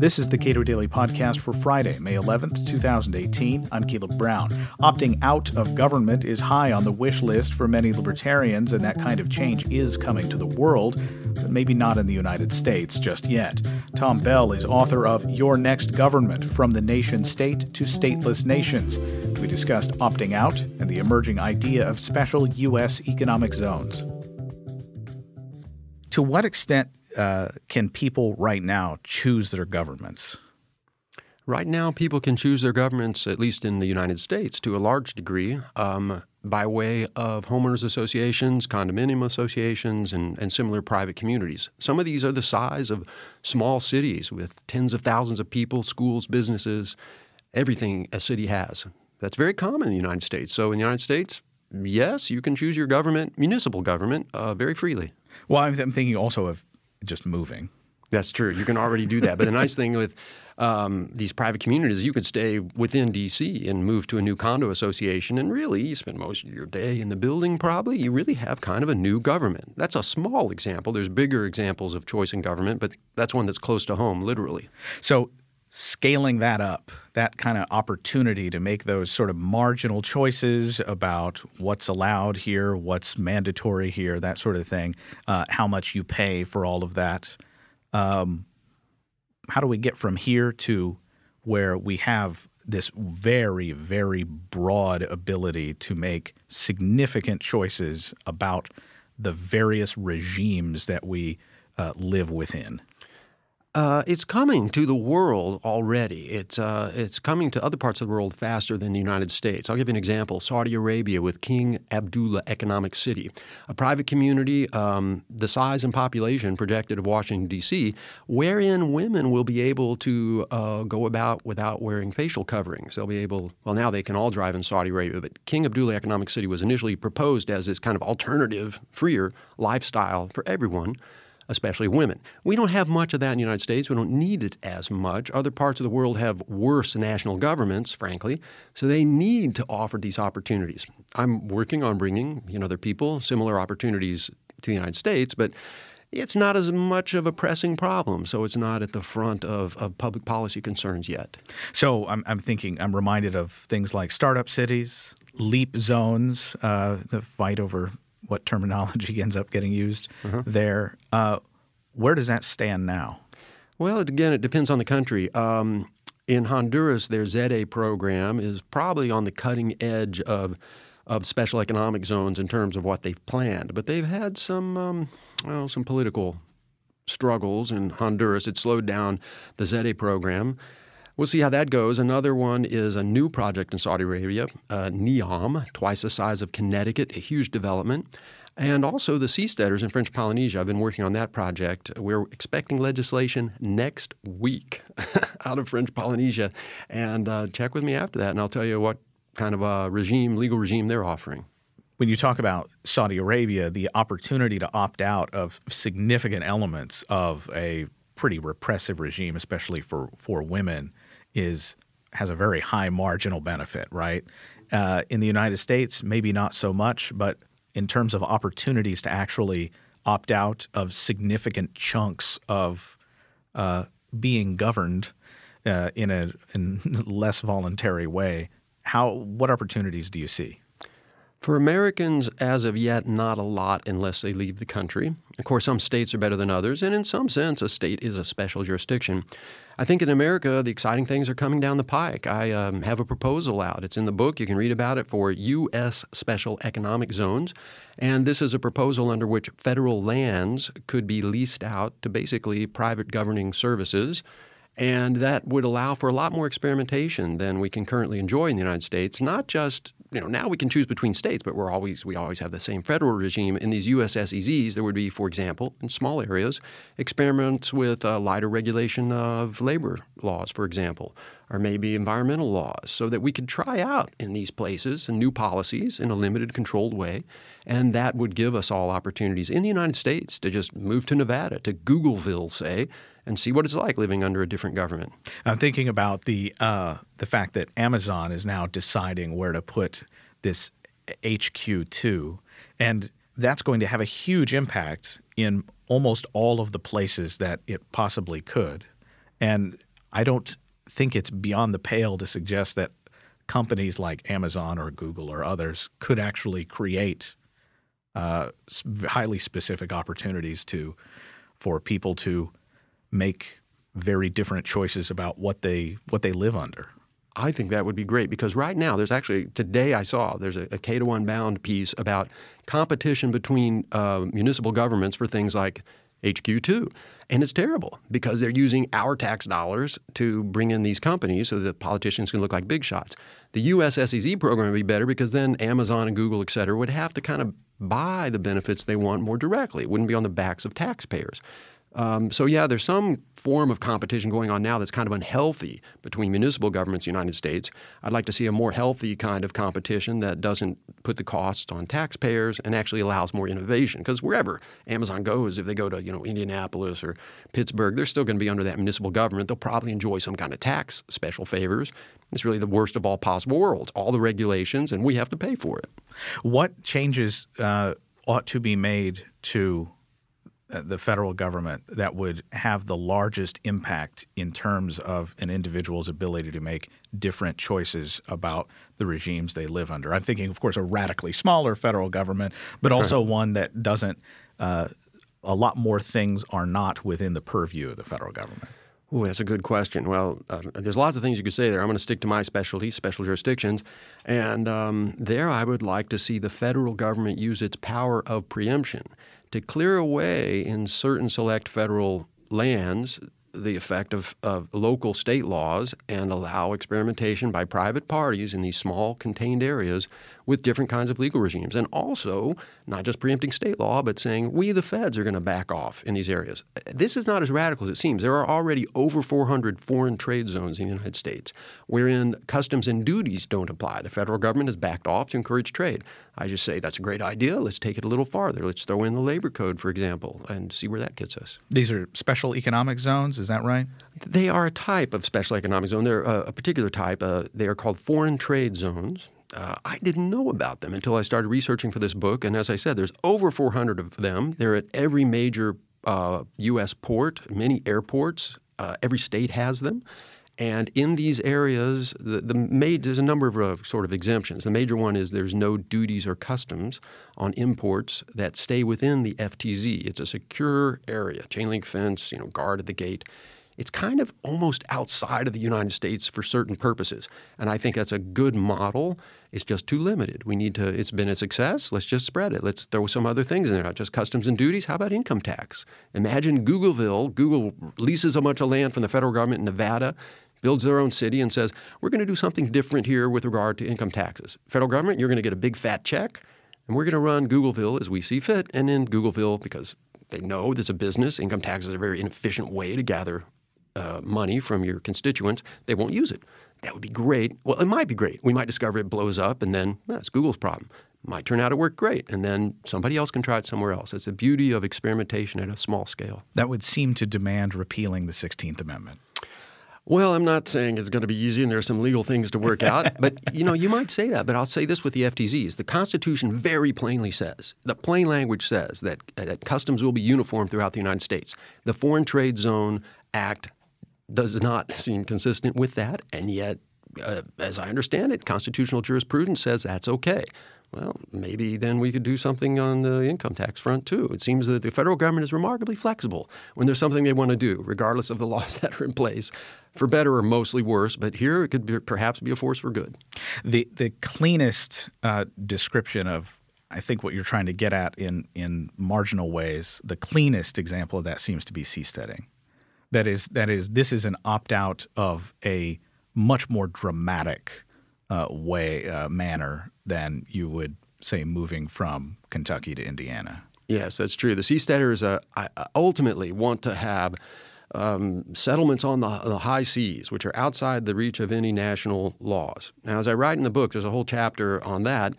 This is the Cato Daily Podcast for Friday, May 11th, 2018. I'm Caleb Brown. Opting out of government is high on the wish list for many libertarians, and that kind of change is coming to the world, but maybe not in the United States just yet. Tom Bell is author of Your Next Government From the Nation State to Stateless Nations. We discussed opting out and the emerging idea of special U.S. economic zones. To what extent uh, can people right now choose their governments? Right now, people can choose their governments, at least in the United States, to a large degree, um, by way of homeowners associations, condominium associations, and, and similar private communities. Some of these are the size of small cities with tens of thousands of people, schools, businesses, everything a city has. That's very common in the United States. So, in the United States, yes, you can choose your government, municipal government, uh, very freely. Well, I'm thinking also of just moving. That's true. You can already do that. But the nice thing with um, these private communities, you could stay within D.C. and move to a new condo association, and really you spend most of your day in the building. Probably you really have kind of a new government. That's a small example. There's bigger examples of choice in government, but that's one that's close to home, literally. So scaling that up, that kind of opportunity to make those sort of marginal choices about what's allowed here, what's mandatory here, that sort of thing, uh, how much you pay for all of that. Um, how do we get from here to where we have this very, very broad ability to make significant choices about the various regimes that we uh, live within? Uh, it's coming to the world already. It's uh, it's coming to other parts of the world faster than the United States. I'll give you an example: Saudi Arabia with King Abdullah Economic City, a private community um, the size and population projected of Washington D.C., wherein women will be able to uh, go about without wearing facial coverings. They'll be able. Well, now they can all drive in Saudi Arabia, but King Abdullah Economic City was initially proposed as this kind of alternative, freer lifestyle for everyone especially women. We don't have much of that in the United States. We don't need it as much. Other parts of the world have worse national governments, frankly, so they need to offer these opportunities. I'm working on bringing, you know, other people similar opportunities to the United States, but it's not as much of a pressing problem, so it's not at the front of, of public policy concerns yet. So I'm, I'm thinking, I'm reminded of things like startup cities, leap zones, uh, the fight over what terminology ends up getting used uh-huh. there. Uh, where does that stand now? Well, again, it depends on the country. Um, in Honduras, their ZEDE program is probably on the cutting edge of of special economic zones in terms of what they've planned. But they've had some um, well, some political struggles in Honduras. It slowed down the ZEDE program. We'll see how that goes. Another one is a new project in Saudi Arabia, uh, Neom, twice the size of Connecticut, a huge development. And also the seasteaders in French Polynesia. I've been working on that project. We're expecting legislation next week out of French Polynesia. And uh, check with me after that, and I'll tell you what kind of a regime, legal regime they're offering. When you talk about Saudi Arabia, the opportunity to opt out of significant elements of a pretty repressive regime, especially for, for women, is has a very high marginal benefit, right? Uh, in the United States, maybe not so much, but in terms of opportunities to actually opt out of significant chunks of uh, being governed uh, in a in less voluntary way, how what opportunities do you see? For Americans, as of yet, not a lot unless they leave the country. Of course, some states are better than others, and in some sense, a state is a special jurisdiction. I think in America, the exciting things are coming down the pike. I um, have a proposal out. It's in the book. You can read about it for U.S. Special Economic Zones. And this is a proposal under which federal lands could be leased out to basically private governing services and that would allow for a lot more experimentation than we can currently enjoy in the United States. Not just you know now we can choose between states, but we're always we always have the same federal regime. In these U.S. SEZs, there would be, for example, in small areas, experiments with uh, lighter regulation of labor laws, for example, or maybe environmental laws, so that we could try out in these places and new policies in a limited, controlled way, and that would give us all opportunities in the United States to just move to Nevada, to Googleville, say, and see what it's like living under a different government. I'm thinking about the uh, the fact that Amazon is now deciding where to put this HQ2, and that's going to have a huge impact in almost all of the places that it possibly could. And I don't think it's beyond the pale to suggest that companies like Amazon or Google or others could actually create uh, highly specific opportunities to for people to make very different choices about what they what they live under. I think that would be great because right now there's actually today I saw there's a, a Cato Unbound piece about competition between uh, municipal governments for things like HQ2. And it's terrible because they're using our tax dollars to bring in these companies so that politicians can look like big shots. The US SEZ program would be better because then Amazon and Google, et cetera, would have to kind of buy the benefits they want more directly. It wouldn't be on the backs of taxpayers. Um, so yeah, there's some form of competition going on now that's kind of unhealthy between municipal governments in the United States. I'd like to see a more healthy kind of competition that doesn't put the costs on taxpayers and actually allows more innovation. Because wherever Amazon goes, if they go to you know Indianapolis or Pittsburgh, they're still going to be under that municipal government. They'll probably enjoy some kind of tax special favors. It's really the worst of all possible worlds. All the regulations, and we have to pay for it. What changes uh, ought to be made to the federal government that would have the largest impact in terms of an individual's ability to make different choices about the regimes they live under. I'm thinking, of course, a radically smaller federal government, but also one that doesn't. Uh, a lot more things are not within the purview of the federal government. Oh, that's a good question. Well, uh, there's lots of things you could say there. I'm going to stick to my specialty, special jurisdictions. And um, there I would like to see the federal government use its power of preemption to clear away in certain select federal lands the effect of, of local state laws and allow experimentation by private parties in these small contained areas with different kinds of legal regimes. And also, not just preempting state law, but saying we, the feds, are going to back off in these areas. This is not as radical as it seems. There are already over 400 foreign trade zones in the United States wherein customs and duties don't apply. The federal government has backed off to encourage trade. I just say that's a great idea. Let's take it a little farther. Let's throw in the labor code, for example, and see where that gets us. These are special economic zones, is that right? They are a type of special economic zone. They're a, a particular type. Uh, they are called foreign trade zones. Uh, I didn't know about them until I started researching for this book. And as I said, there's over 400 of them. They're at every major uh, U.S. port, many airports. Uh, every state has them. And in these areas, the, the there's a number of uh, sort of exemptions. The major one is there's no duties or customs on imports that stay within the FTZ. It's a secure area, chain link fence, you know, guard at the gate it's kind of almost outside of the United States for certain purposes. And I think that's a good model. It's just too limited. We need to, it's been a success. Let's just spread it. Let's throw some other things in there, not just customs and duties. How about income tax? Imagine Googleville, Google leases a bunch of land from the federal government in Nevada builds their own city and says, we're going to do something different here with regard to income taxes. Federal government, you're going to get a big fat check, and we're going to run Googleville as we see fit. And in Googleville, because they know there's a business, income taxes are a very inefficient way to gather uh, money from your constituents, they won't use it. That would be great. Well, it might be great. We might discover it blows up, and then well, that's Google's problem. Might turn out to work great, and then somebody else can try it somewhere else. It's the beauty of experimentation at a small scale. That would seem to demand repealing the 16th Amendment. Well, I'm not saying it's going to be easy and there are some legal things to work out, but you know, you might say that, but I'll say this with the FTZs. The Constitution very plainly says, the plain language says that, that customs will be uniform throughout the United States. The Foreign Trade Zone Act does not seem consistent with that, and yet, uh, as I understand it, constitutional jurisprudence says that's okay. Well, maybe then we could do something on the income tax front too. It seems that the federal government is remarkably flexible when there's something they want to do, regardless of the laws that are in place, for better or mostly worse. But here it could be, perhaps be a force for good. The the cleanest uh, description of I think what you're trying to get at in in marginal ways, the cleanest example of that seems to be seasteading that is that is this is an opt out of a much more dramatic uh, way uh, manner than you would say moving from Kentucky to Indiana. Yes, that's true. The seasteaders uh, ultimately want to have um, settlements on the, the, high seas, which are outside the reach of any national laws. Now, as I write in the book, there's a whole chapter on that.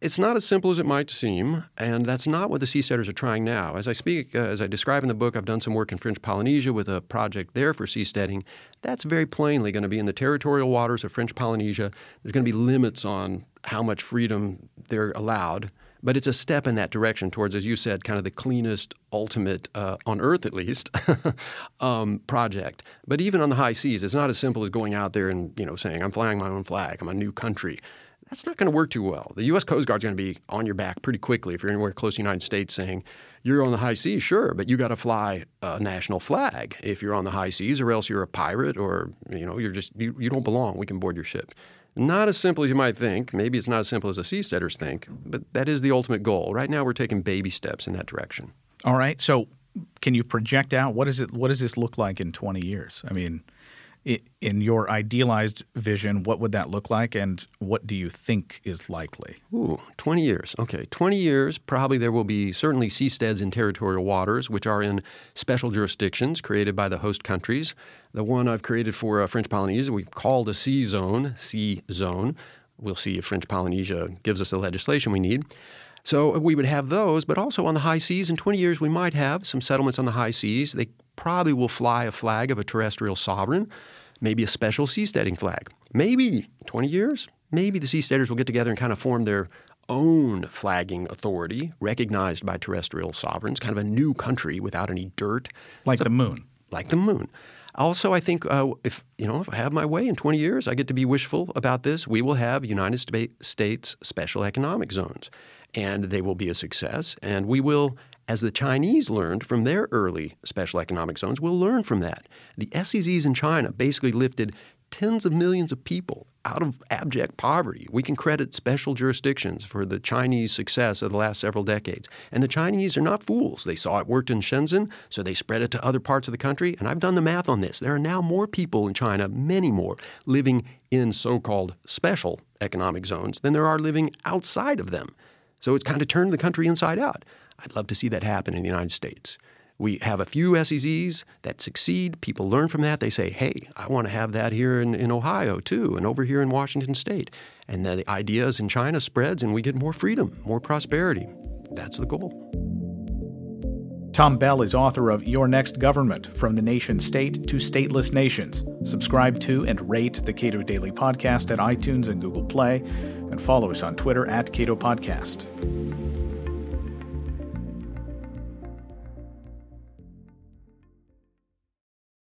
It's not as simple as it might seem, and that's not what the seasteaders are trying now. As I speak, uh, as I describe in the book, I've done some work in French Polynesia with a project there for seasteading. That's very plainly going to be in the territorial waters of French Polynesia. There's going to be limits on how much freedom they're allowed but it's a step in that direction towards, as you said, kind of the cleanest, ultimate, uh, on Earth at least, um, project. But even on the high seas, it's not as simple as going out there and you know saying, "I'm flying my own flag. I'm a new country." That's not going to work too well. The U.S. Coast Guard's going to be on your back pretty quickly if you're anywhere close to the United States, saying, "You're on the high seas, sure, but you got to fly a national flag if you're on the high seas, or else you're a pirate, or you know, you're just you, you don't belong. We can board your ship." Not as simple as you might think. Maybe it's not as simple as the seasteaders think, but that is the ultimate goal. Right now, we're taking baby steps in that direction. All right. So, can you project out what is it? What does this look like in 20 years? I mean, in your idealized vision, what would that look like, and what do you think is likely? Ooh, 20 years. Okay, 20 years, probably there will be certainly seasteads in territorial waters, which are in special jurisdictions created by the host countries. The one I've created for uh, French Polynesia, we've called a sea zone, sea zone. We'll see if French Polynesia gives us the legislation we need. So we would have those, but also on the high seas. In 20 years, we might have some settlements on the high seas. They probably will fly a flag of a terrestrial sovereign maybe a special seasteading flag. Maybe 20 years, maybe the seasteaders will get together and kind of form their own flagging authority recognized by terrestrial sovereigns, kind of a new country without any dirt. Like so, the moon. Like the moon. Also, I think uh, if you know if I have my way in 20 years, I get to be wishful about this. We will have United States special economic zones, and they will be a success. And we will as the Chinese learned from their early special economic zones, we'll learn from that. The SEZs in China basically lifted tens of millions of people out of abject poverty. We can credit special jurisdictions for the Chinese success of the last several decades. And the Chinese are not fools. They saw it worked in Shenzhen, so they spread it to other parts of the country. And I've done the math on this. There are now more people in China, many more, living in so called special economic zones than there are living outside of them. So it's kind of turned the country inside out. I'd love to see that happen in the United States. We have a few SEZs that succeed. People learn from that. They say, hey, I want to have that here in, in Ohio too, and over here in Washington State. And the ideas in China spreads, and we get more freedom, more prosperity. That's the goal. Tom Bell is author of Your Next Government From the Nation State to Stateless Nations. Subscribe to and rate the Cato Daily Podcast at iTunes and Google Play, and follow us on Twitter at Cato Podcast.